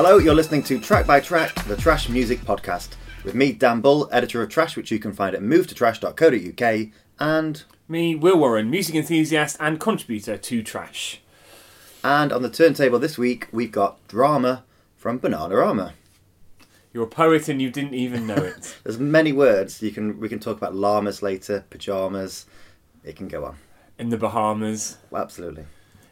Hello, you're listening to Track by Track, the Trash Music Podcast, with me, Dan Bull, editor of Trash, which you can find at movetotrash.co.uk, and Me, Will Warren, music enthusiast and contributor to Trash. and on the turntable this week we've got drama from Bananarama. You're a poet and you didn't even know it. There's many words you can we can talk about llamas later, pajamas. It can go on. In the Bahamas. Well, absolutely.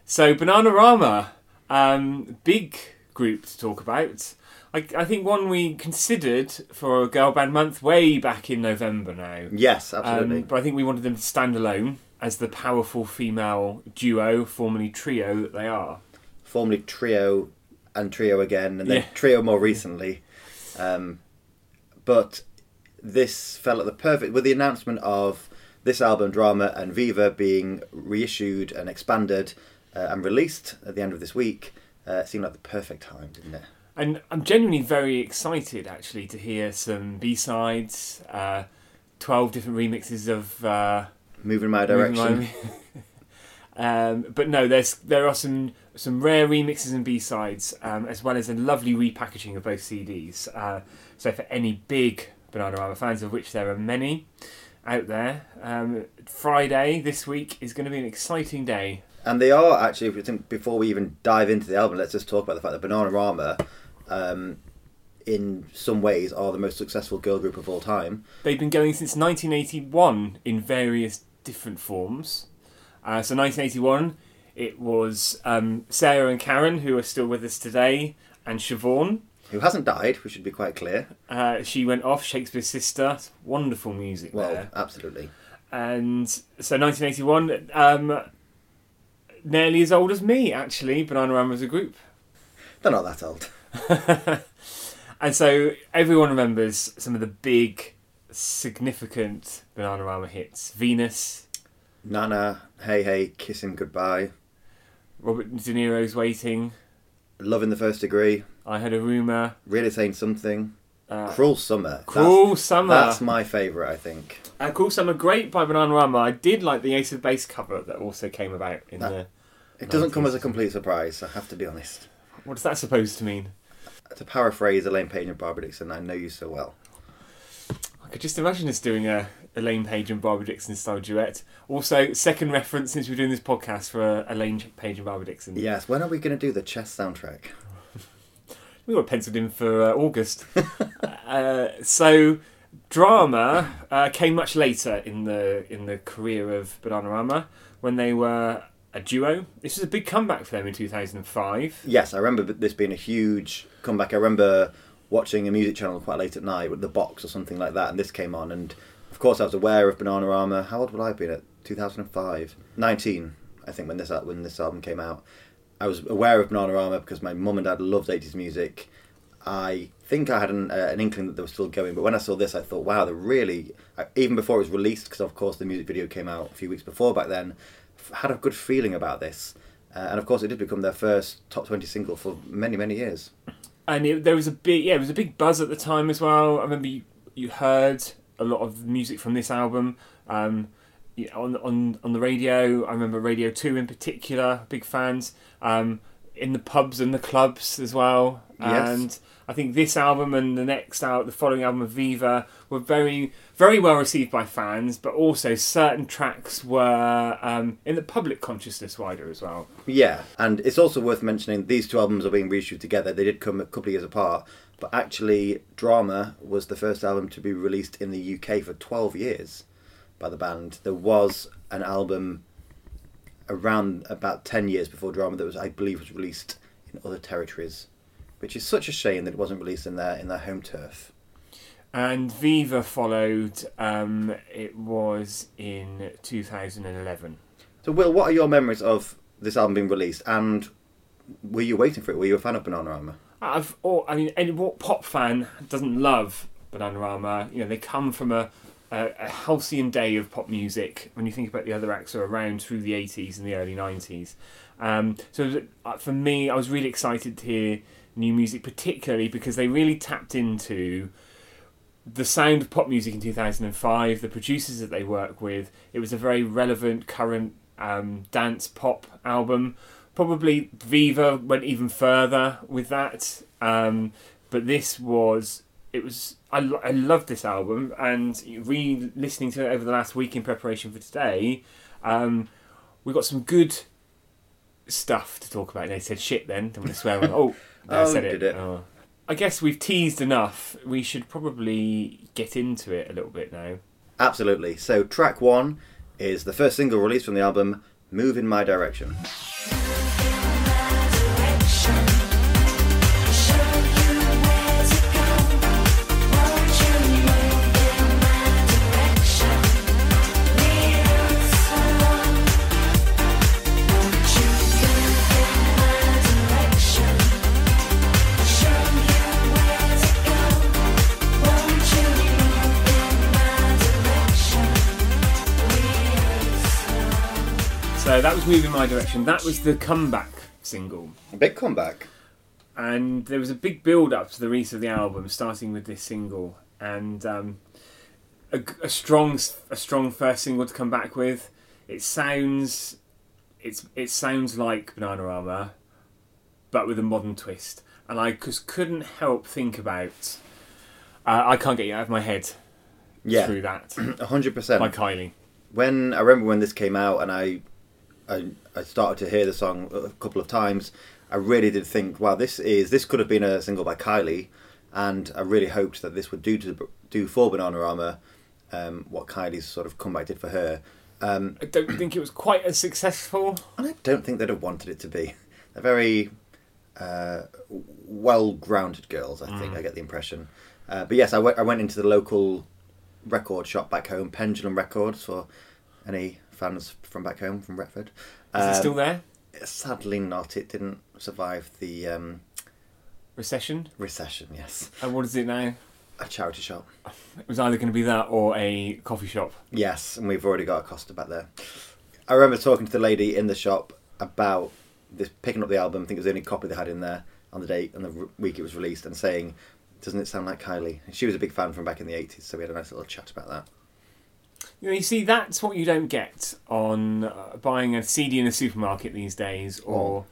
So, Bananarama, um, big group to talk about. I, I think one we considered for a girl band month way back in November now. Yes, Um, absolutely. but I think we wanted them to stand alone as the powerful female duo, formerly trio, that they are. Formerly trio and trio again, and then Yeah. trio more recently. Um, but this fell at the perfect with the announcement of this album, Drama and Viva, being reissued and expanded uh, and released at the end of this week. Uh, it seemed like the perfect time, didn't it? And I'm genuinely very excited actually to hear some B sides, uh, 12 different remixes of. Uh, Moving in my direction. My- um, but no, there's there are some some rare remixes and B sides, um, as well as a lovely repackaging of both CDs. Uh, so for any big Banana Bananarama fans, of which there are many out there, um, Friday this week is going to be an exciting day. And they are actually, if you think, before we even dive into the album, let's just talk about the fact that Bananarama, um, in some ways, are the most successful girl group of all time. They've been going since 1981 in various different forms. Uh, so 1981, it was um, Sarah and Karen, who are still with us today, and Siobhan. Who hasn't died, we should be quite clear. Uh, she went off, Shakespears Sister. Wonderful music Well, there. absolutely. And so 1981, um, nearly as old as me, actually, Bananarama as a group. They're not that old. And so everyone remembers some of the big, significant Banana Bananarama hits. Venus, Nana, Hey Hey, Kissing Goodbye, Robert De Niro's Waiting, Love in the First Degree, I Heard a Rumour, Really Saying Something, uh, Cruel Summer. Cruel that's, Summer. That's my favourite, I think. Uh, Cruel Summer, great by Bananarama. I did like the Ace of Base cover that also came about in That- the... It doesn't come as a complete surprise, I have to be honest. What is that supposed to mean? To paraphrase Elaine Paige and Barbara Dickson, I know you so well. I could just imagine us doing a Elaine Paige and Barbara Dickson style duet. Also, second reference since we're doing this podcast for uh, Elaine Paige and Barbara Dickson. Yes, when are we going to do the chess soundtrack? We were penciled in for uh, August. uh, so, drama uh, came much later in the in the career of Bananarama when they were a duo. This was a big comeback for them in 2005. Yes, I remember this being a huge comeback. I remember watching a music channel quite late at night with the box or something like that, and this came on. And of course, I was aware of Bananarama. How old would I have been at 2005? 19, I think, when this when this album came out. I was aware of Bananarama because my mum and dad loved 80s music. I think I had an, uh, an inkling that they were still going, but when I saw this, I thought, wow, they're really, even before it was released, because of course the music video came out a few weeks before back then, f- had a good feeling about this. Uh, and of course, it did become their first top 20 single for many, many years. and it, there was a big yeah, it was a big buzz at the time as well. I remember you, you heard a lot of music from this album um, yeah, on on on the radio. I remember Radio Two in particular, big fans. Um, in the pubs and the clubs as well. Yes. And I think this album and the next out, the following album of Viva, were very, very well received by fans. But also certain tracks were um, in the public consciousness wider as well. Yeah, and it's also worth mentioning these two albums are being reissued together. They did come a couple of years apart, but actually, Drama was the first album to be released in the UK for 12 years by the band. There was an album around about 10 years before Drama that was, I believe, was released in other territories, which is such a shame that it wasn't released in their in their home turf. And Viva followed. Um, it was in 2011. So, Will, what are your memories of this album being released, and were you waiting for it? Were you a fan of Bananarama? I've, or, I mean, any what pop fan doesn't love Bananarama? You know, they come from a, a, a halcyon day of pop music. When you think about the other acts are around through the 80s and the early 90s, um, so uh, for me, I was really excited to hear new music, particularly because they really tapped into the sound of pop music in 2005, the producers that they work with. It was a very relevant, current um, dance pop album Probably Viva went even further with that. Um, but this was it was I, I loved this album and re-listening to it over the last week in preparation for today um, we got some good stuff to talk about they said shit then don't want to swear on oh I Oh, said it, did it? Oh. I guess we've teased enough we should probably get into it a little bit now Absolutely. So, track one is the first single released from the album, Move in My Direction. Was moving my direction that was the comeback single A big comeback. and there was a big build up to the release of the album, starting with this single, and um, a, a strong, a strong first single to come back with. It sounds, it's it sounds like Bananarama, but with a modern twist, and I just couldn't help think about. Uh, I can't get you out of my head Yeah, through that 100%. by Kylie. when I remember when this came out and I, I I started to hear the song a couple of times, I really did think, wow, this is this could have been a single by Kylie, and I really hoped that this would do to do for Bananarama, um, what Kylie's sort of comeback did for her. Um, I don't think it was quite as successful. and I don't think they'd have wanted it to be. They're very uh, well grounded girls, I think. I get the impression. Uh, but yes, I went, I went into the local record shop back home, Pendulum Records, for any fans from back home, from Retford. Is it Um, still there? Sadly not. It didn't survive the um, Recession. recession, yes. And what is it now? A charity shop. It was either going to be that or a coffee shop. Yes, and we've already got a Costa back there. I remember talking to the lady in the shop about this picking up the album. I think it was the only copy they had in there on the date and the week it was released, and saying, "Doesn't it sound like Kylie?" She was a big fan from back in the eighties, so we had a nice little chat about that. You know, you see, that's what you don't get on uh, buying a CD in a supermarket these days, or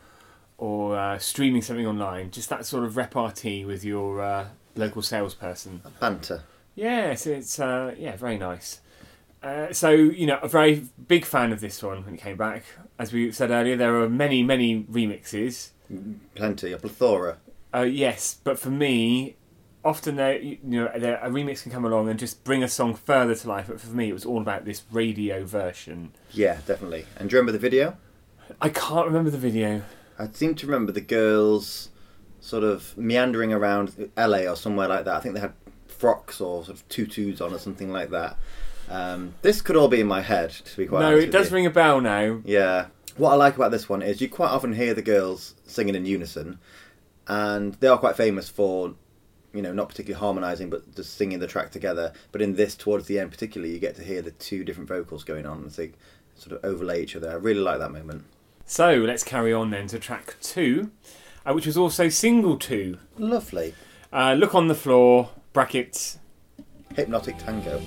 or uh, streaming something online. Just that sort of repartee with your uh, local salesperson. Banter. Yes, it's uh, yeah, very nice. Uh, so you know, a very big fan of this one when it came back. As we said earlier, there are many, many remixes. Plenty, a plethora. Uh, yes, but for me, often there, you know, a remix can come along and just bring a song further to life. But for me, it was all about this radio version. Yeah, definitely. And do you remember the video? I can't remember the video. I seem to remember the girls sort of meandering around LA or somewhere like that. I think they had frocks or sort of tutus on or something like that. Um, this could all be in my head, to be quite no, it does you. ring a bell now. Yeah. What I like about this one is you quite often hear the girls singing in unison, and they are quite famous for, you know, not particularly harmonising, but just singing the track together. But in this, towards the end, particularly, you get to hear the two different vocals going on as they sort of overlay each other. I really like that moment. So let's carry on then to track two, uh, which was also single two. Lovely. Uh, Look on the floor, brackets. Hypnotic Tango.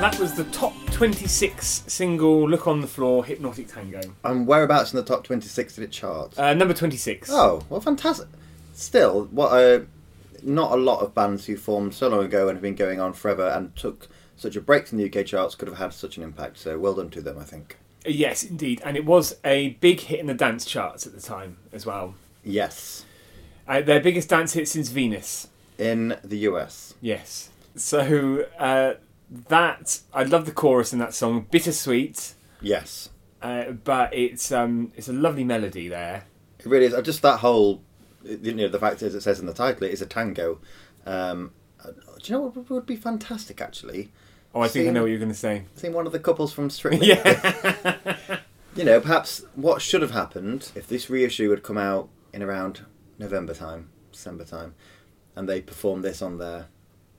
That was the top 26 single Look on the Floor, Hypnotic Tango. And whereabouts in the top 26 did it chart? Uh, number 26. Oh, well, fantastic. Still, what a, not a lot of bands who formed so long ago and have been going on forever and took such a break from the UK charts could have had such an impact. So well done to them, I think. Uh, Yes, indeed. And it was a big hit in the dance charts at the time as well. Yes, Uh, their biggest dance hit since Venus. in the US. Yes. So uh, that I love the chorus in that song, bittersweet, Yes, uh, but it's um, it's a lovely melody there. it really is. Just that whole, you know, the fact is it says in the title it is a tango. Um, uh, do you know what would- be fantastic actually? Oh, I think I know what you're going to say. Seeing one of the couples from Strictly. Yeah. You know, perhaps what should have happened if this reissue had come out in around November time. December time, and they performed this on there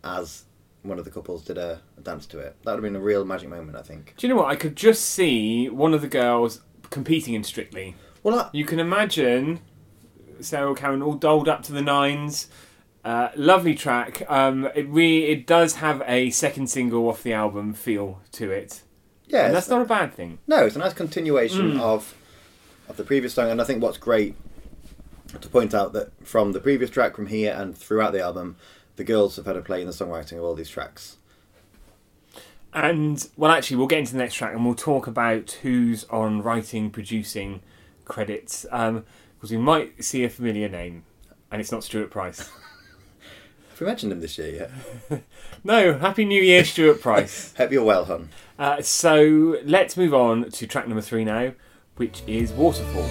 as one of the couples did a, a dance to it. That would have been a real magic moment, I think. Do you know what? I could just see one of the girls competing in Strictly. Well, I, You can imagine Sarah Karen all dolled up to the nines. Uh, lovely track. Um, it re- it does have a second single off the album feel to it, yeah, and that's not a bad thing. No, it's a nice continuation Mm. of of the previous song, and I think what's great to point out that from the previous track, from here, and throughout the album, the girls have had a play in the songwriting of all these tracks. And well, actually, we'll get into the next track, and we'll talk about who's on writing, producing credits, because we might see a familiar name, and it's not Stuart Price. Have we mentioned him this year yet? no, Happy New Year, Stuart Price. Hope you're well, hon. Uh, so let's move on to track number three now, which is Waterfall.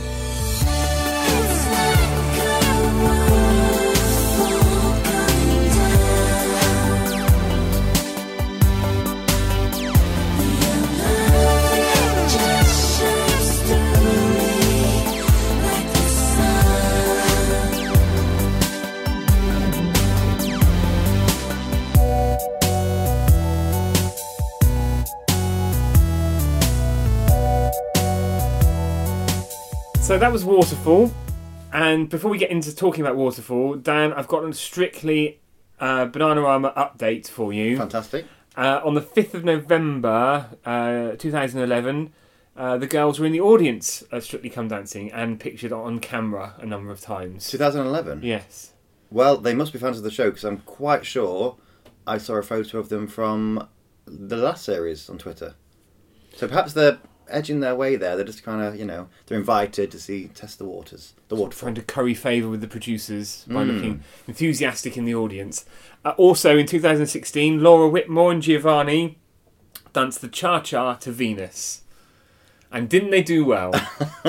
So that was Waterfall. And before we get into talking about Waterfall, Dan, I've got a strictly uh, Bananarama update for you. Fantastic. Uh, on the 5th of November uh, 2011, uh, the girls were in the audience at Strictly Come Dancing and pictured on camera a number of times. 2011. Yes. Well, they must be fans of the show because I'm quite sure I saw a photo of them from the last series on Twitter. So perhaps they're edging their way there. They're just kind of, you know, they're invited to see test the waters, the waterfall. Trying to curry favour with the producers by Mm. looking enthusiastic in the audience. Uh, also in 2016, Laura Whitmore and Giovanni danced the Cha Cha to Venus. And didn't they do well?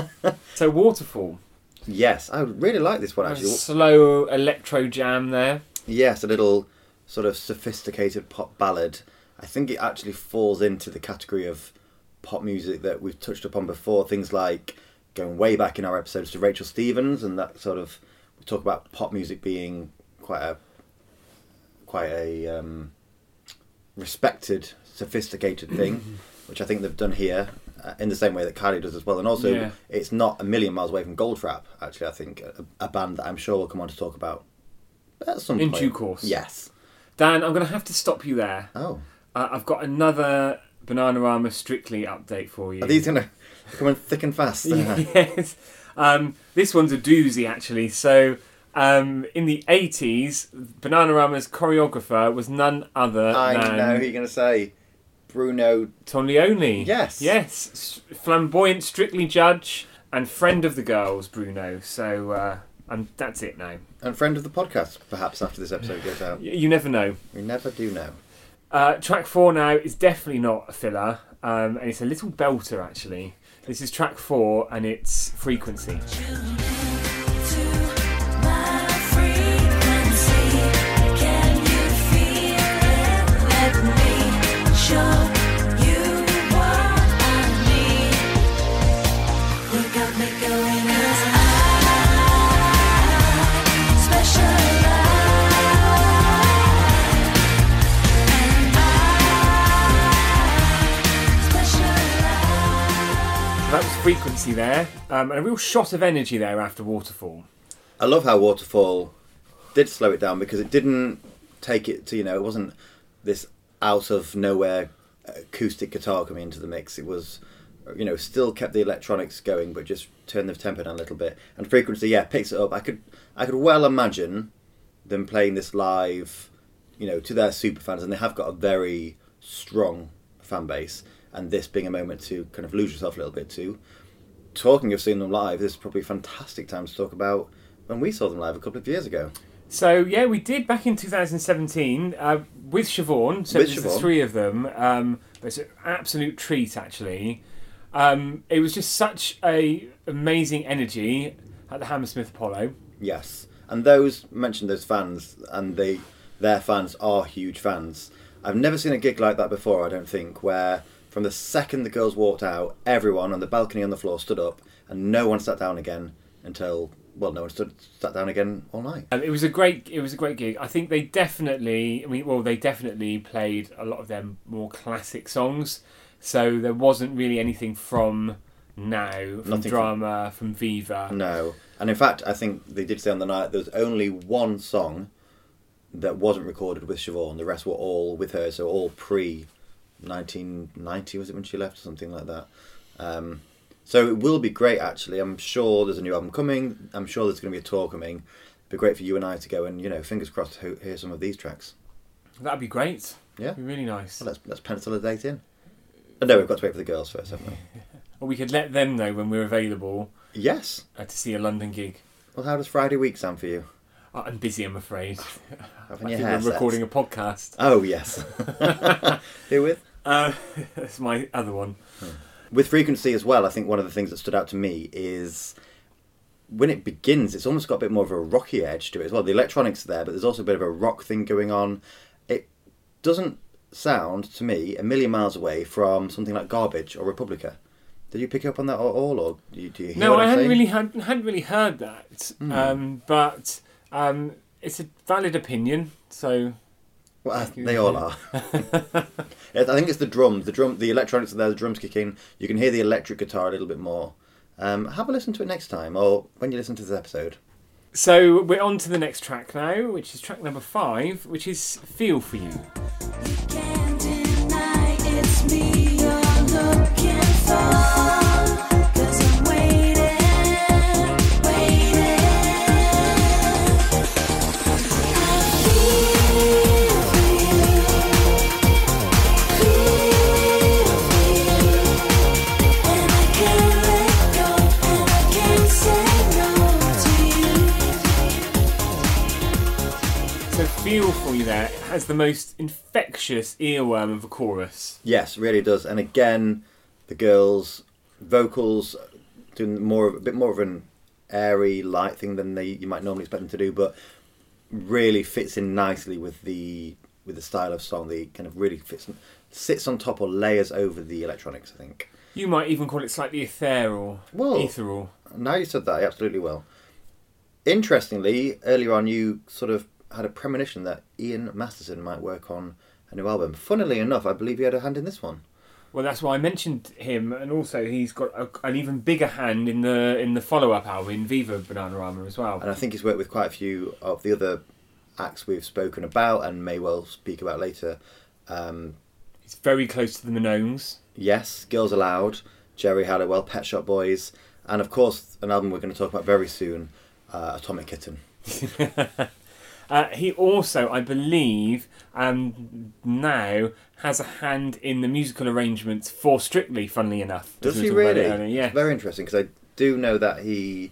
so, Waterfall. Yes, I really like this one actually. slow electro jam there. Yes, a little sort of sophisticated pop ballad. I think it actually falls into the category of pop music that we've touched upon before. Things like going way back in our episodes to Rachel Stevens and that sort of we talk about pop music being quite a quite a um, respected, sophisticated thing, which I think they've done here uh, in the same way that Kylie does as well. And also, Yeah. it's not a million miles away from Goldfrapp. Actually, I think a, a band that I'm sure we'll come on to talk about at some In point. due course. Yes. Dan, I'm going to have to stop you there. Oh, Uh, I've got another Bananarama Strictly update for you. are these gonna come in thick and fast? yes. Um, this one's a doozy, actually. So, um, in the 80s, Bananarama's choreographer was none other I than I know who you're gonna say, Bruno. Ton Yes. Yes. Flamboyant Strictly judge and friend of the girls, Bruno. So, uh, and that's it now. And friend of the podcast, perhaps after this episode goes out. You never know. We never do know. Uh, track four now is definitely not a filler, um, and it's a little belter actually. This is track four, and it's frequency. Frequency there, um, and a real shot of energy there after Waterfall. I love how Waterfall did slow it down because it didn't take it to you know it wasn't this out of nowhere acoustic guitar coming into the mix. It was you know still kept the electronics going but just turned the tempo down a little bit. And frequency, yeah, picks it up. I could I could well imagine them playing this live, you know, to their super fans, and they have got a very strong fan base. And this being a moment to kind of lose yourself a little bit too. Talking of seeing them live, this is probably a fantastic time to talk about when we saw them live a couple of years ago. So yeah, we did back in 2017 uh, with Siobhan. So With there's the Siobhan. three of them. Um, it's an absolute treat, actually. Um, it was just such a amazing energy at the Hammersmith Apollo. Yes, and those mentioned those fans, and they their fans are huge fans. I've never seen a gig like that before. I don't think where from the second the girls walked out, everyone on the balcony on the floor stood up, and no one sat down again until well, no one stood sat down again all night. Um, it was a great. It was a great gig. I think they definitely. I mean, well, they definitely played a lot of their more classic songs. So there wasn't really anything from now, from Nothing drama, from Viva. No, and in fact, I think they did say on the night there was only one song that wasn't recorded with Siobhan. The rest were all with her, so all pre 1990 was it when she left or something like that. Um, so it will be great. Actually, I'm sure there's a new album coming. I'm sure there's going to be a tour coming. It'd be great for you and I to go and you know, fingers crossed, to hear some of these tracks. That'd be great. Yeah, That'd be really nice. so let's let's pencil a date in. Oh, no, we've got to wait for the girls first, haven't we? Or we could let them know when we're available Yes. uh, to see a London gig. Well, how does Friday week sound for you? Uh, I'm busy, I'm afraid. Having I think we're recording a podcast. Oh yes. Who with? Uh, that's my other one. With frequency as well, I think one of the things that stood out to me is when it begins, it's almost got a bit more of a rocky edge to it as well. The electronics are there, but there's also a bit of a rock thing going on. It doesn't sound to me a million miles away from something like Garbage or Republica. Did you pick up on that at all, or do you, do you hear No, I hadn't saying? really had, hadn't really heard that. Um, but um, it's a valid opinion. So Well, they all are. I think it's the drums. The drum, the electronics are there. The drums kick in. You can hear the electric guitar a little bit more. Um, have a listen to it next time, or when you listen to this episode. So we're on to the next track now, which is track number five, which is "Feel for You." Can't "Feel for You" there has the most infectious earworm of a chorus. Yes, really does. And again, the girls' vocals doing more of a bit more of an airy, light thing than they you might normally expect them to do, but really fits in nicely with the with the style of song. The kind of really fits sits on top or layers over the electronics. I think. You might even call it slightly ethereal, Whoa. ethereal. Now you said that, I absolutely will. Interestingly, earlier on, you sort of had a premonition that Ian Masterson might work on a new album. Funnily enough, I believe he had a hand in this one. Well, that's why I mentioned him, and also he's got a, an even bigger hand in the in the follow up album in Viva Bananarama as well. And I think he's worked with quite a few of the other acts we've spoken about and may well speak about later. Um, He's very close to the Minogues. yes, Girls Aloud, Geri Halliwell, Pet Shop Boys, and of course, an album we're going to talk about very soon, uh, Atomic Kitten. Uh, he also, I believe, um, now has a hand in the musical arrangements for Strictly. Funnily enough, Does he really? earlier, Yeah, It's very interesting because I do know that he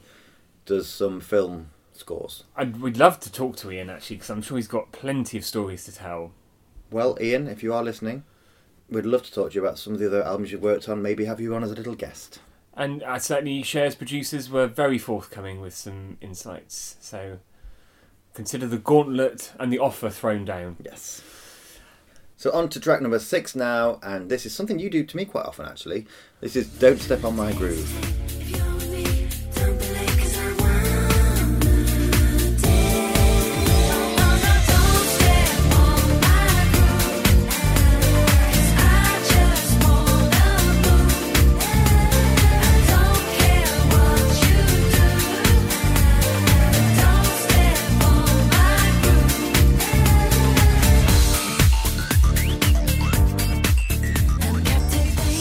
does some film scores. I'd, we'd love to talk to Ian actually, because I'm sure he's got plenty of stories to tell. Well, Ian, if you are listening, we'd love to talk to you about some of the other albums you've worked on. Maybe have you on as a little guest. And uh, certainly, Cher's producers were very forthcoming with some insights. So consider the gauntlet and the offer thrown down. Yes. So on to track number six now, and this is something you do to me quite often actually. This is Don't Step on My Groove.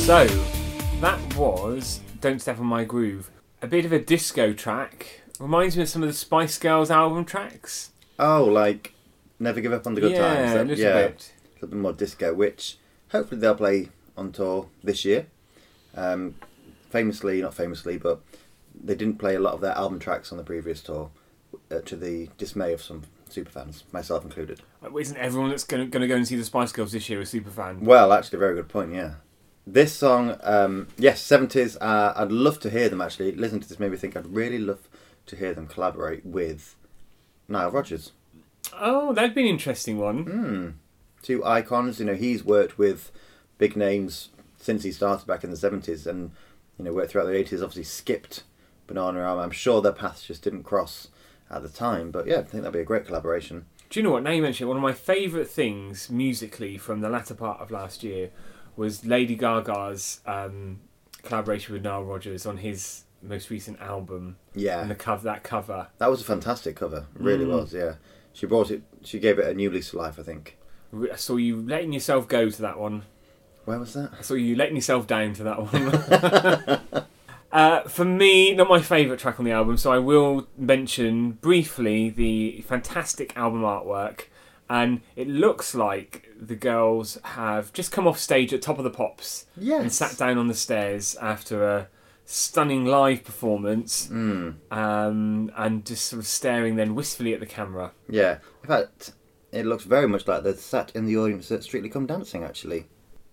So that was Don't Step on My Groove. A bit of a disco track. Reminds me of some of the Spice Girls album tracks. Oh, like Never Give Up on the Good yeah, Times. a That- little yeah, bit. a little bit more disco, which hopefully they'll play on tour this year. Um, famously, not famously, but they didn't play a lot of their album tracks on the previous tour, uh, to the dismay of some superfans, myself included. Isn't everyone that's going to go and see the Spice Girls this year a super fan? Well, actually, a very good point. Yeah, this song, um, yes, seventies. Uh, I'd love to hear them. Actually, listen to this made me think. I'd really love to hear them collaborate with Nile Rodgers. Oh, that'd be an interesting one. Hmm. Two icons. You know, he's worked with big names since he started back in the seventies, and you know, worked throughout the eighties. Obviously, skipped Bananarama. I'm sure their paths just didn't cross at the time, but yeah, I think that'd be a great collaboration. Do you know what? Now you mention it, one of my favourite things musically from the latter part of last year was Lady Gaga's um, collaboration with Nile Rodgers on his most recent album Yeah, and the cover that cover. that was a fantastic cover. It really Mm. was. Yeah, she brought it. She gave it a new lease of life. I think. I saw you letting yourself go to that one. Where was that? I saw you letting yourself down to that one. uh, for me, not my favourite track on the album, so I will mention briefly the fantastic album artwork. And it looks like the girls have just come off stage at Top of the Pops Yes. and sat down on the stairs after a stunning live performance Mm, um, and just sort of staring then wistfully at the camera. yeah. In fact, it looks very much like they're sat in the audience at Strictly Come Dancing. Actually,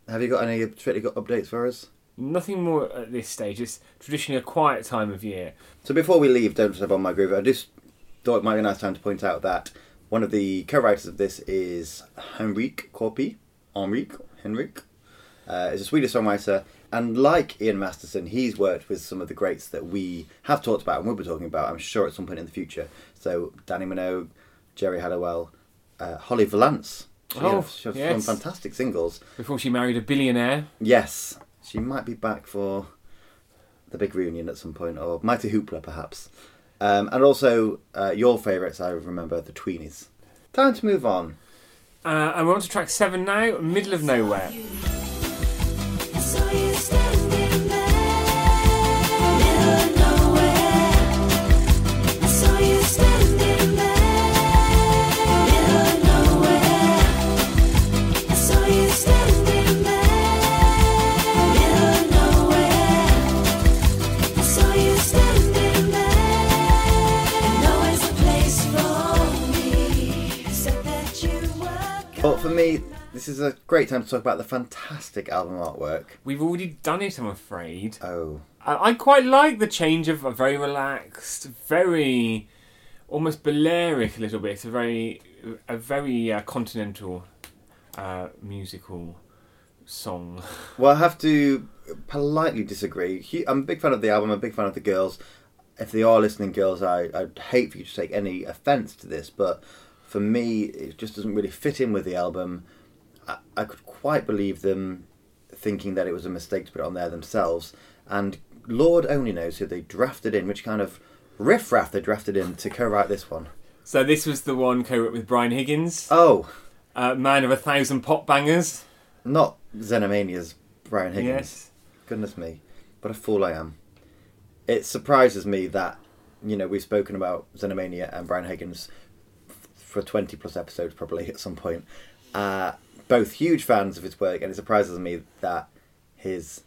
have you got any Strictly got updates for us? Nothing more at this stage. It's traditionally a quiet time of year. So before we leave, don't step on my groove. I just thought it might be a nice time to point out that one of the co-writers of this is Henrik Korpi. Henrik, Henrik, uh, is a Swedish songwriter, and like Ian Masterson, he's worked with some of the greats that we have talked about and will be talking about. I'm sure at some point in the future. So Dannii Minogue, Geri Halliwell, uh, Holly Valance. She Oh, has- she has yes. some fantastic singles. Before she married a billionaire. Yes, she might be back for the big reunion at some point, or Mighty Hoopla perhaps. Um, and also uh, your favourites, I remember the Tweenies. Time to move on. Uh, and we're on to track seven now, Middle of Nowhere. Were. But for me, this is a great time to talk about the fantastic album artwork. We've already done it, I'm afraid. Oh, I, I quite like the change of a very relaxed, very almost Balearic a little bit, It's a very a very uh, continental uh, musical song. well, I have to politely disagree. I'm a big fan of the album. I'm a big fan of the girls. If they are listening, girls, I I'd hate for you to take any offence to this, but for me, it just doesn't really fit in with the album. I, I could quite believe them thinking that it was a mistake to put it on there themselves, and Lord only knows who they drafted in, which kind of riffraff they drafted in to co-write this one. So this was the one co-wrote with Brian Higgins, Oh, uh, man of a thousand pop bangers. not Xenomania's Brian Higgins. Yes. Goodness me, what a fool I am. It surprises me that, you know, we've spoken about Xenomania and Brian Higgins for 20 plus episodes probably at some point. Uh, both huge fans of his work, and it surprises me that his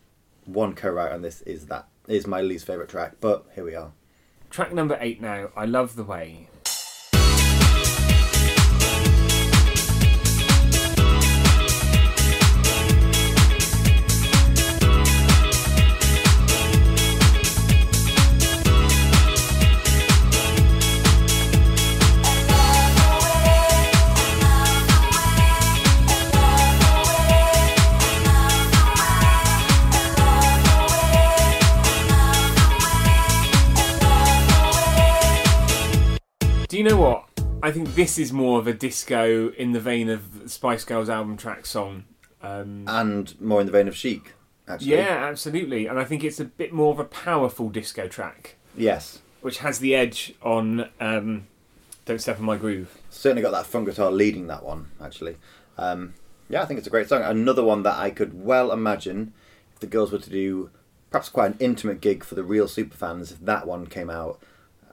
one co-write on this is that is my least favourite track, but here we are. Track number eight now. I love the way. Know what? I think this is more of a disco in the vein of Spice Girls album track song. Um, And more in the vein of Chic, actually. yeah, absolutely. And I think it's a bit more of a powerful disco track, Yes. which has the edge on um, Don't Step on My Groove. certainly got that funk guitar leading that one actually um, yeah i think it's a great song another one that i could well imagine if the girls were to do perhaps quite an intimate gig for the real superfans if that one came out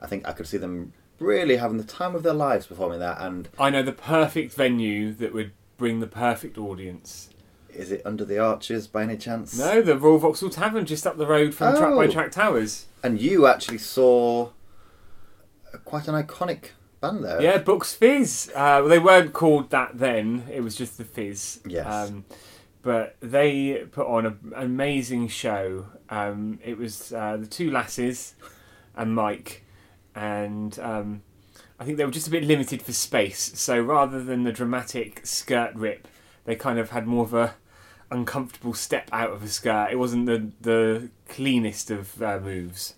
i think i could see them really having the time of their lives performing that and I know the perfect venue that would bring the perfect audience. is it under the arches by any chance No, the Royal Vauxhall Tavern just up the road from Track by Oh. Track Towers. and you actually saw quite an iconic band there Yeah, Bucks Fizz. Uh, well, they weren't called that then. It was just the Fizz. Yes. Um, but they put on a, an amazing show. Um, it was uh, the two lasses and Mike, and um, I think they were just a bit limited for space. So rather than the dramatic skirt rip, they kind of had more of a uncomfortable step out of a skirt. It wasn't the the cleanest of uh, moves.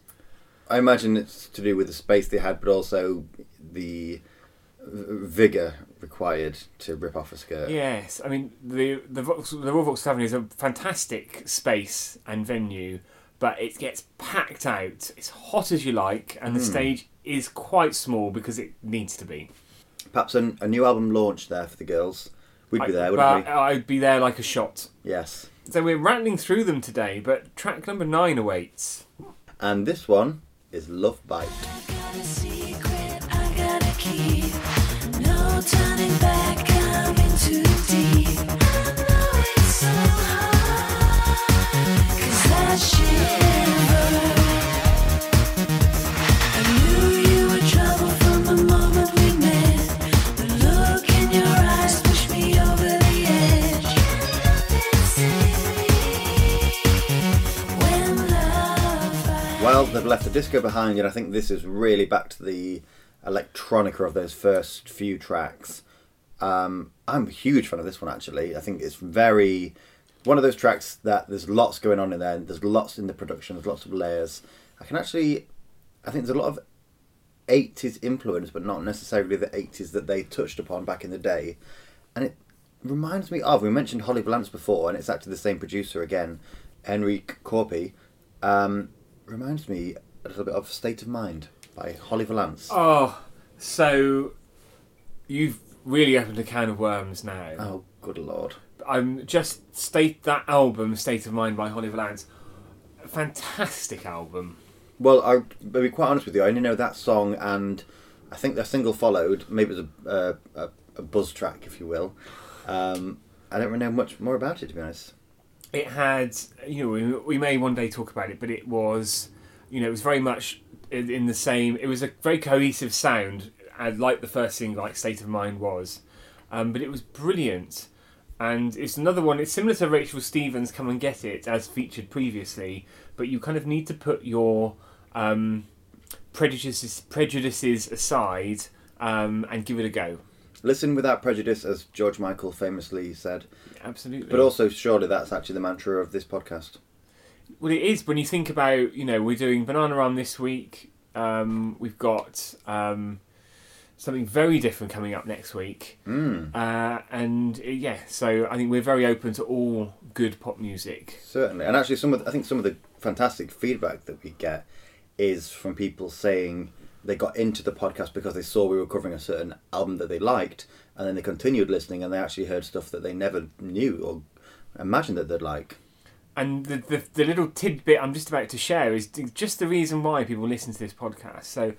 I imagine it's to do with the space they had, but also the vigor required to rip off a skirt. Yes, I mean the the Vox, the Royal Vauxhall Tavern is a fantastic space and venue, but it gets packed out. It's hot as you like, and the hmm. stage is quite small because it needs to be. Perhaps a, a new album launch there for the girls. We'd be I- there, wouldn't but I'd be there like a shot. Yes. So we're rattling through them today, but track number nine awaits. And this one is Love Bite. They've left the disco behind, and I think this is really back to the electronica of those first few tracks. Um, I'm a huge fan of this one, actually. I think it's very one of those tracks that there's lots going on in there. There's lots in the production. There's lots of layers. I can actually, I think there's a lot of 80s influence, but not necessarily the 80s that they touched upon back in the day. And it reminds me of, we mentioned Holly Valance before, and it's actually the same producer again, Henrik Korpi. Um, reminds me a little bit of State of Mind by Holly Valance. Oh, so you've really opened a can of worms now. Oh, good lord. I'm just state that album, State of Mind by Holly Valance. Fantastic album. Well, I'll be quite honest with you. I only know that song, and I think their single followed. Maybe it was a, uh, a, a buzz track, if you will. Um, I don't really know much more about it, to be honest. It had, you know, we, we may one day talk about it, but it was, you know, it was very much in, in the same. It was a very cohesive sound, and like the first single, like State of Mind was, um, but it was brilliant. And it's another one. It's similar to Rachel Stevens' "Come and Get It" as featured previously, but you kind of need to put your um, prejudices prejudices aside um, and give it a go. Listen without prejudice, as George Michael famously said. Absolutely. But also, surely that's actually the mantra of this podcast. Well, it is when you think about, you know, we're doing Banana Run this week. Um, we've got um, something very different coming up next week. Mm, Uh, and uh, yeah, so I think we're very open to all good pop music. certainly. And actually, some of the, I think some of the fantastic feedback that we get is from people saying they got into the podcast because they saw we were covering a certain album that they liked, and then they continued listening and they actually heard stuff that they never knew or imagined that they'd like. And the, the, the little tidbit I'm just about to share is just the reason why people listen to this podcast. So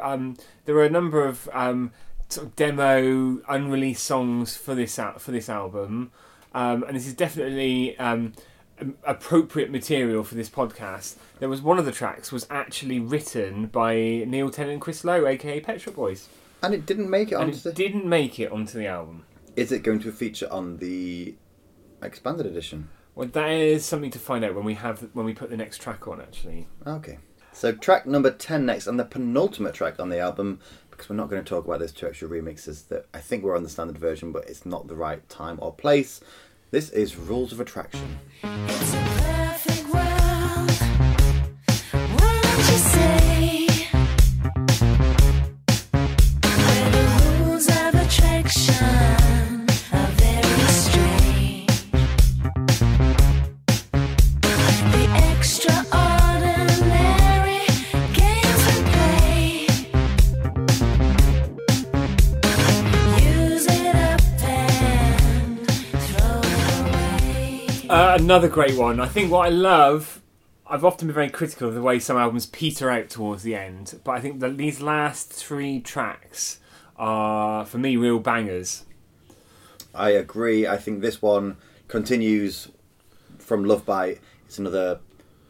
um, there are a number of um, sort of demo, unreleased songs for this for this album, um, and this is definitely um, Um, appropriate material for this podcast. There was one of the tracks was actually written by Neil Tennant and Chris Lowe, aka Pet Shop Boys, And it didn't make it and onto it the. didn't make it onto the album. Is it going to feature on the expanded edition? Well, that is something to find out when we have when we put the next track on. Actually, Okay. So track number 10 next, and the penultimate track on the album, because we're not going to talk about those two extra remixes that I think were on the standard version, but it's not the right time or place. This is Rules of Attraction. Another great one. I think what I love, I've often been very critical of the way some albums peter out towards the end, but I think that these last three tracks are, for me, real bangers. I agree. I think this one continues from Love Bite. It's another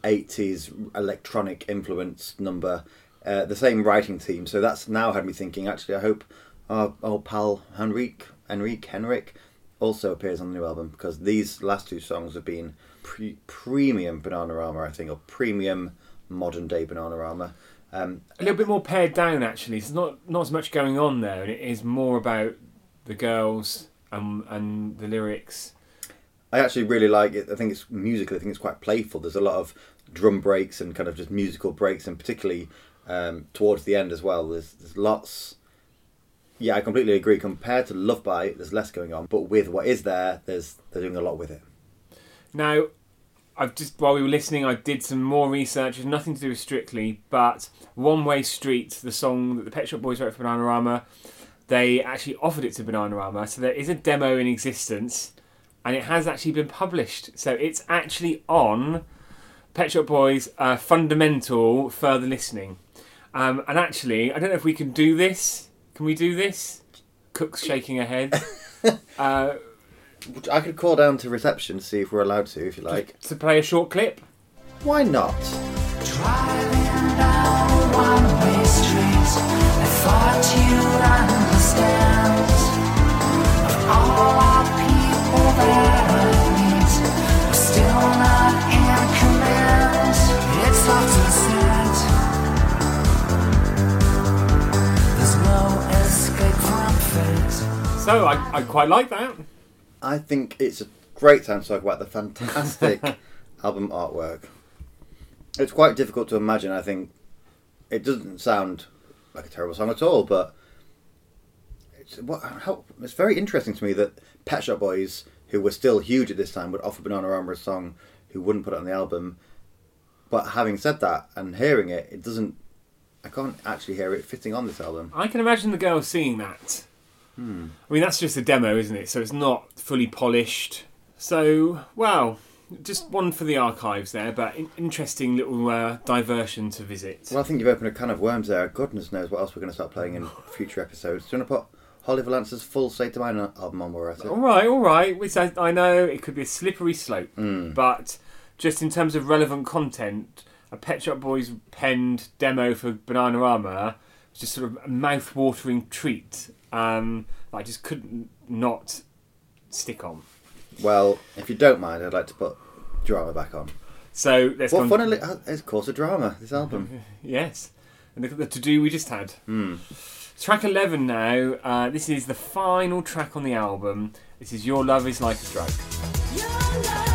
80s electronic influence number. Uh, the same writing team. So that's now had me thinking, actually, I hope our old pal Henrik, Henrik, Henrik also appears on the new album because these last two songs have been pre- premium Bananarama, I think, or premium modern day Bananarama. Um, A little bit more pared down, actually. There's not not as much going on there, and it is more about the girls and and the lyrics. I actually really like it. I think it's musical. I think it's quite playful. There's a lot of drum breaks and kind of just musical breaks, and particularly um, towards the end as well. There's there's lots. Yeah, I completely agree. Compared to Love Bite, there's less going on, but with what is there, there's they're doing a lot with it. Now, I've just while we were listening, I did some more research. It's nothing to do with Strictly, but One Way Street, the song that the Pet Shop Boys wrote for Bananarama, they actually offered it to Bananarama. So there is a demo in existence, and it has actually been published. So it's actually on Pet Shop Boys' uh, fundamental further listening. Um, and actually, I don't know if we can do this. Can we do this? Cook's shaking her head. uh, I could call down to reception to see if we're allowed to, if you like. to play a short clip. Why not? Driving down one-way street, I thought you'd understand. Of all our people that So I, I quite like that. I think it's a great time to talk about the fantastic album artwork. It's quite difficult to imagine. I think it doesn't sound like a terrible song at all, but it's what how, it's very interesting to me that Pet Shop Boys, who were still huge at this time, would offer Bananarama a song who wouldn't put it on the album. But having said that and hearing it, it doesn't. I can't actually hear it fitting on this album. I can imagine the girls singing that. I mean, that's just a demo, isn't it? So it's not fully polished. So, well, just one for the archives there, but in- interesting little uh, diversion to visit. Well, I think you've opened a can of worms there. Goodness knows what else we're going to start playing in future episodes. Do you want to put Holly Valance's full State of Mind album on while we're at it? All right, all right. Which I, I know it could be a slippery slope, but just in terms of relevant content, a Pet Shop Boys penned demo for Bananarama was just sort of a mouth-watering treat. Um, that I just couldn't not stick on. Well, if you don't mind, I'd like to put drama back on. So let's Well, go. funnily, uh, it's of course a drama. This album. Yes, and look at the to-do we just had. Hmm. Track eleven now. Uh, this is the final track on the album. This is "Your Love Is Like a Drug."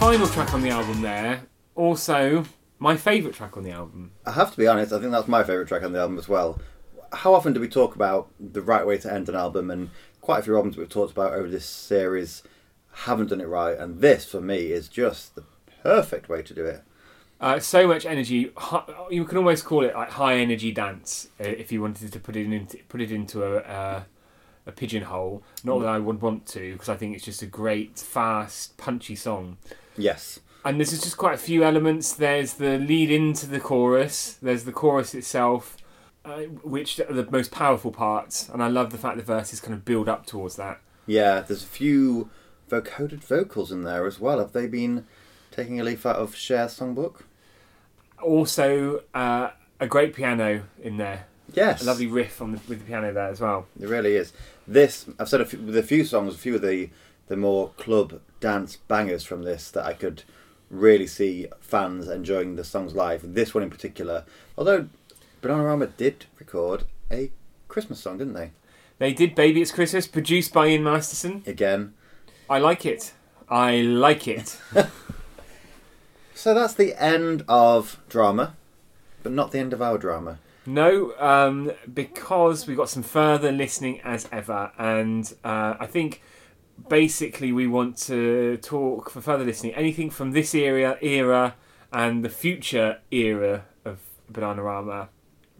Final track on the album there, also my favourite track on the album. I have to be honest. I think that's my favourite track on the album as well. How often do we talk about the right way to end an album? And quite a few albums we've talked about over this series haven't done it right. And this, for me, is just the perfect way to do it. Uh, so much energy. You can almost call it like high energy dance uh, if you wanted to put it into put it into a uh, a pigeonhole. Not that I would want to because I think it's just a great, fast, punchy song. Yes. And there's just quite a few elements. There's the lead into the chorus. There's the chorus itself, uh, which are the most powerful parts. And I love the fact the verses kind of build up towards that. Yeah, there's a few vocoded vocals in there as well. Have they been taking a leaf out of Cher's songbook? Also, uh, a great piano in there. Yes. A lovely riff on the, with the piano there as well. It really is. This I've said a few, with a few songs, a few of the the more club dance bangers from this that I could really see fans enjoying the songs live. This one in particular, although Bananarama did record a Christmas song, didn't they? They did "Baby It's Christmas," produced by Ian Masterson. Again. I like it. I like it. So that's the end of drama, but not the end of our drama. No, um, because we've got some further listening as ever, and uh, I think basically we want to talk for further listening anything from this era, era, and the future era of Bananarama.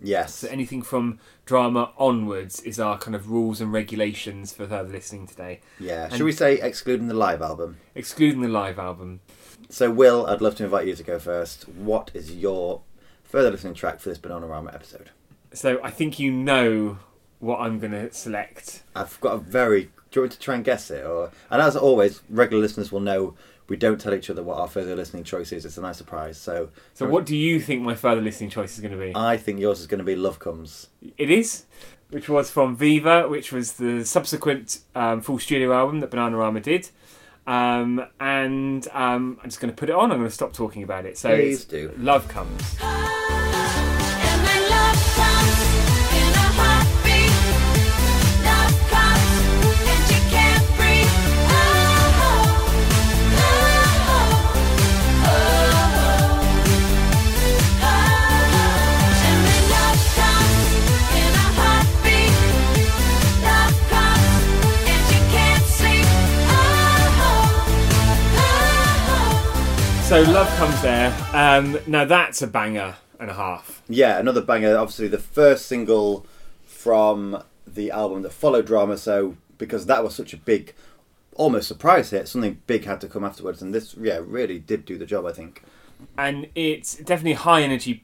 Yes. So anything from drama onwards is our kind of rules and regulations for further listening today, Yeah. And- Should we say excluding the live album? excluding the live album. So, Will, I'd love to invite you to go first. What is your further listening track for this Bananarama episode? So I think you know what I'm going to select. I've got a very. Do you want me to try and guess it? Or and as always, regular listeners will know we don't tell each other what our further listening choice is. It's a nice surprise. So, So, what do you think my further listening choice is going to be? I think yours is going to be Love Comes. It is, which was from Viva, which was the subsequent um, full studio album that Bananarama did. Um, and um, I'm just going to put it on. I'm going to stop talking about it. So Please do. Love Comes. So Love Comes there. Um, now that's a banger and a half. Yeah, another banger. Obviously, the first single from the album that followed Drama. So, because that was such a big, almost surprise hit, something big had to come afterwards. And this, yeah, really did do the job, I think. and it's definitely a high energy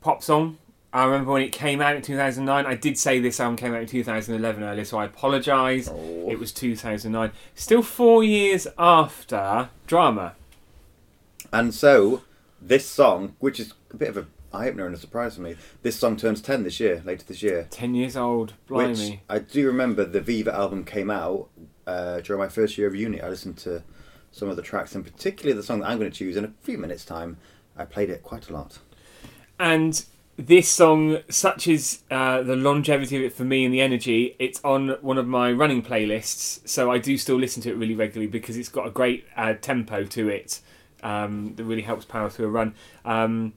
pop song. I remember when it came out in 2009. I did say this album came out in 2011 earlier, so I apologise. Oh. It was 2009. Still four years after Drama. And so, this song, which is a bit of a eye opener and a surprise for me, this song turns 10 this year, later this year. 10 years old. Which Blimey. I do remember the Viva album came out uh, during my first year of uni. I listened to some of the tracks, and particularly the song that I'm going to choose in a few minutes' time. I played it quite a lot. And this song, such is uh, the longevity of it for me and the energy, it's on one of my running playlists. So I do still listen to it really regularly because it's got a great uh, tempo to it um, that really helps power through a run. Um,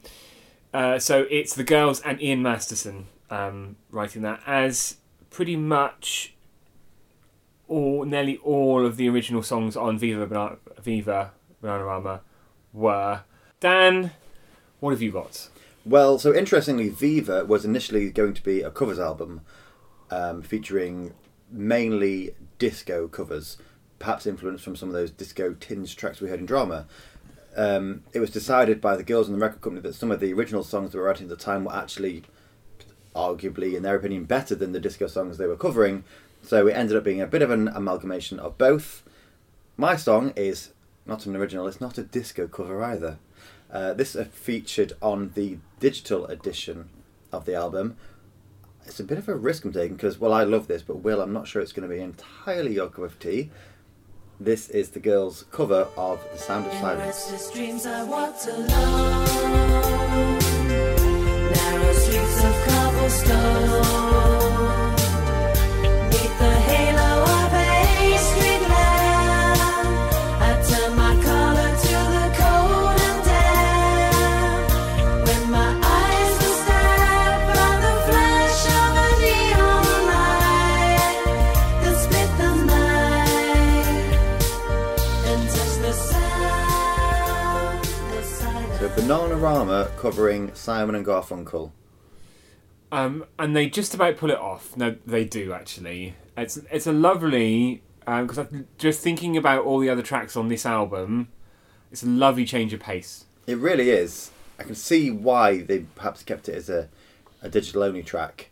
uh, so it's the girls and Ian Masterson um, writing that as pretty much all, nearly all of the original songs on Viva Viva Bananarama were. Dan, what have you got? Well, so interestingly, Viva was initially going to be a covers album um, featuring mainly disco covers, perhaps influenced from some of those disco tinge tracks we heard in drama. Um, it was decided by the girls in the record company that some of the original songs they were writing at the time were actually, arguably, in their opinion, better than the disco songs they were covering. So it ended up being a bit of an amalgamation of both. My song is not an original, it's not a disco cover either. Uh, this is featured on the digital edition of the album. It's a bit of a risk I'm taking because, well, I love this, but Will, I'm not sure it's going to be entirely your cup of tea. This is the girls' cover of The Sound of Silence. So, Bananarama covering Simon and Garfunkel. Um, and they just about pull it off. No, they do actually. It's it's a lovely because I'm just thinking about all the other tracks on this album. It's a lovely change of pace. It really is. I can see why they perhaps kept it as a, a digital only track.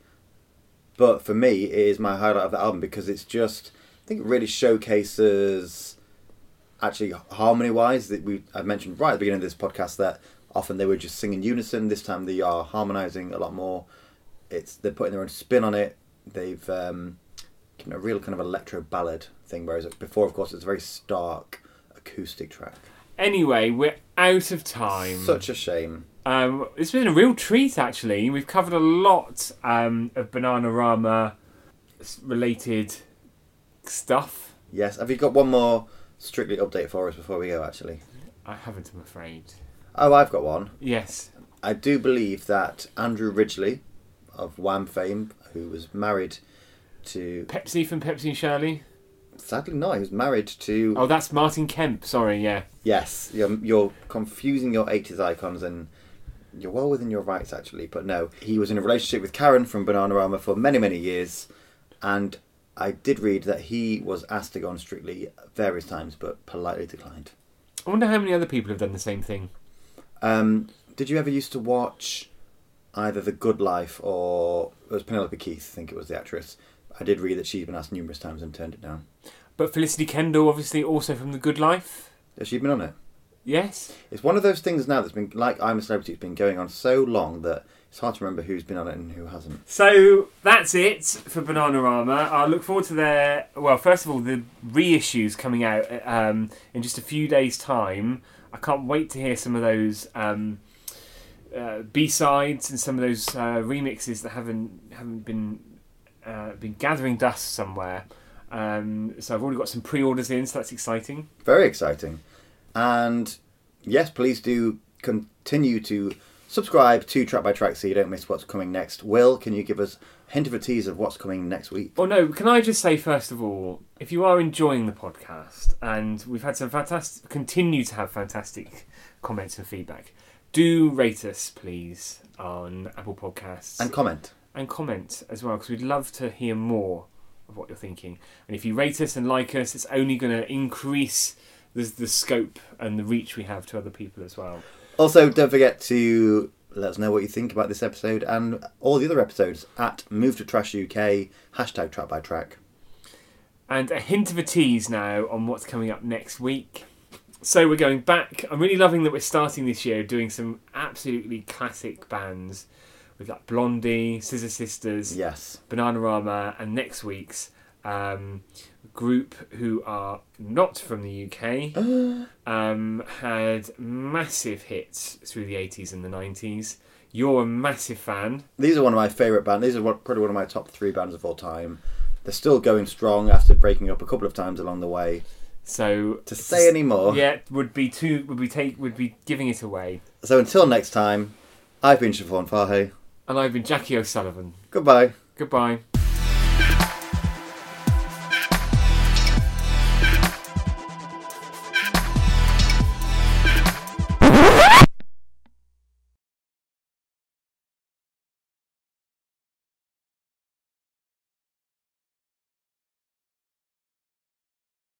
But for me, it is my highlight of the album because it's just, I think it really showcases, actually, harmony wise, that we I mentioned right at the beginning of this podcast that often they were just singing in unison. This time they are harmonizing a lot more. It's They're putting their own spin on it. They've um, given a real kind of electro ballad thing, whereas before, of course, it's a very stark acoustic track. Anyway, we're out of time. Such a shame. Um, it's been a real treat, actually. We've covered a lot um, of Bananarama related stuff. Yes. Have you got one more strictly update for us before we go? Actually. I haven't, I'm afraid. Oh, I've got one. Yes. I do believe that Andrew Ridgeley, of Wham fame, who was married to Pepsi from Pepsi and Shirley. sadly no, he was married to Oh, that's Martin Kemp. Sorry, yeah. yes. You're, you're confusing your '80s icons and. You're well within your rights, actually, but no. He was in a relationship with Keren from Bananarama for many, many years, and I did read that he was asked to go on Strictly various times, but politely declined. I wonder how many other people have done the same thing. Um, did you ever used to watch either The Good Life or it was Penelope Keith? I think it was the actress. I did read that she's been asked numerous times and turned it down. But Felicity Kendal, obviously, also from The Good Life. Has she been on it? Yes. It's one of those things now that's been like I'm a Celebrity. It's been going on so long that it's hard to remember who's been on it and who hasn't. So that's it for Bananarama. I look forward to their well, first of all, the reissues coming out um, in just a few days' time. I can't wait to hear some of those um, uh, B sides and some of those uh, remixes that haven't haven't been uh, been gathering dust somewhere. Um, so I've already got some pre-orders in, so that's exciting. Very exciting. And yes, please do continue to subscribe to Track by Track so you don't miss what's coming next. Will, can you give us a hint of a tease of what's coming next week? Well, no, can I just say, first of all, if you are enjoying the podcast, and we've had some fantastic, continue to have fantastic comments and feedback, do rate us, please, on Apple Podcasts. And comment. and comment as well, because we'd love to hear more of what you're thinking. And if you rate us and like us, it's only going to increase the, the scope and the reach we have to other people as well. Also, don't forget to let us know what you think about this episode and all the other episodes at Move to Trash UK, hashtag Track by Track. And a hint of a tease now on what's coming up next week. So we're going back. I'm really loving that we're starting this year doing some absolutely classic bands. We've got Blondie, Scissor Sisters, Yes. Bananarama, and next week's um, group who are not from the UK um, had massive hits through the 80s and the 90s. You're a massive fan. These are one of my favourite bands. These are one- probably one of my top three bands of all time. They're still going strong after breaking up a couple of times along the way. So To say any more. yeah, would be too would be take would be giving it away. So until next time, I've been Siobhan Fahey. And I've been Jacquie O'Sullivan. Goodbye. Goodbye.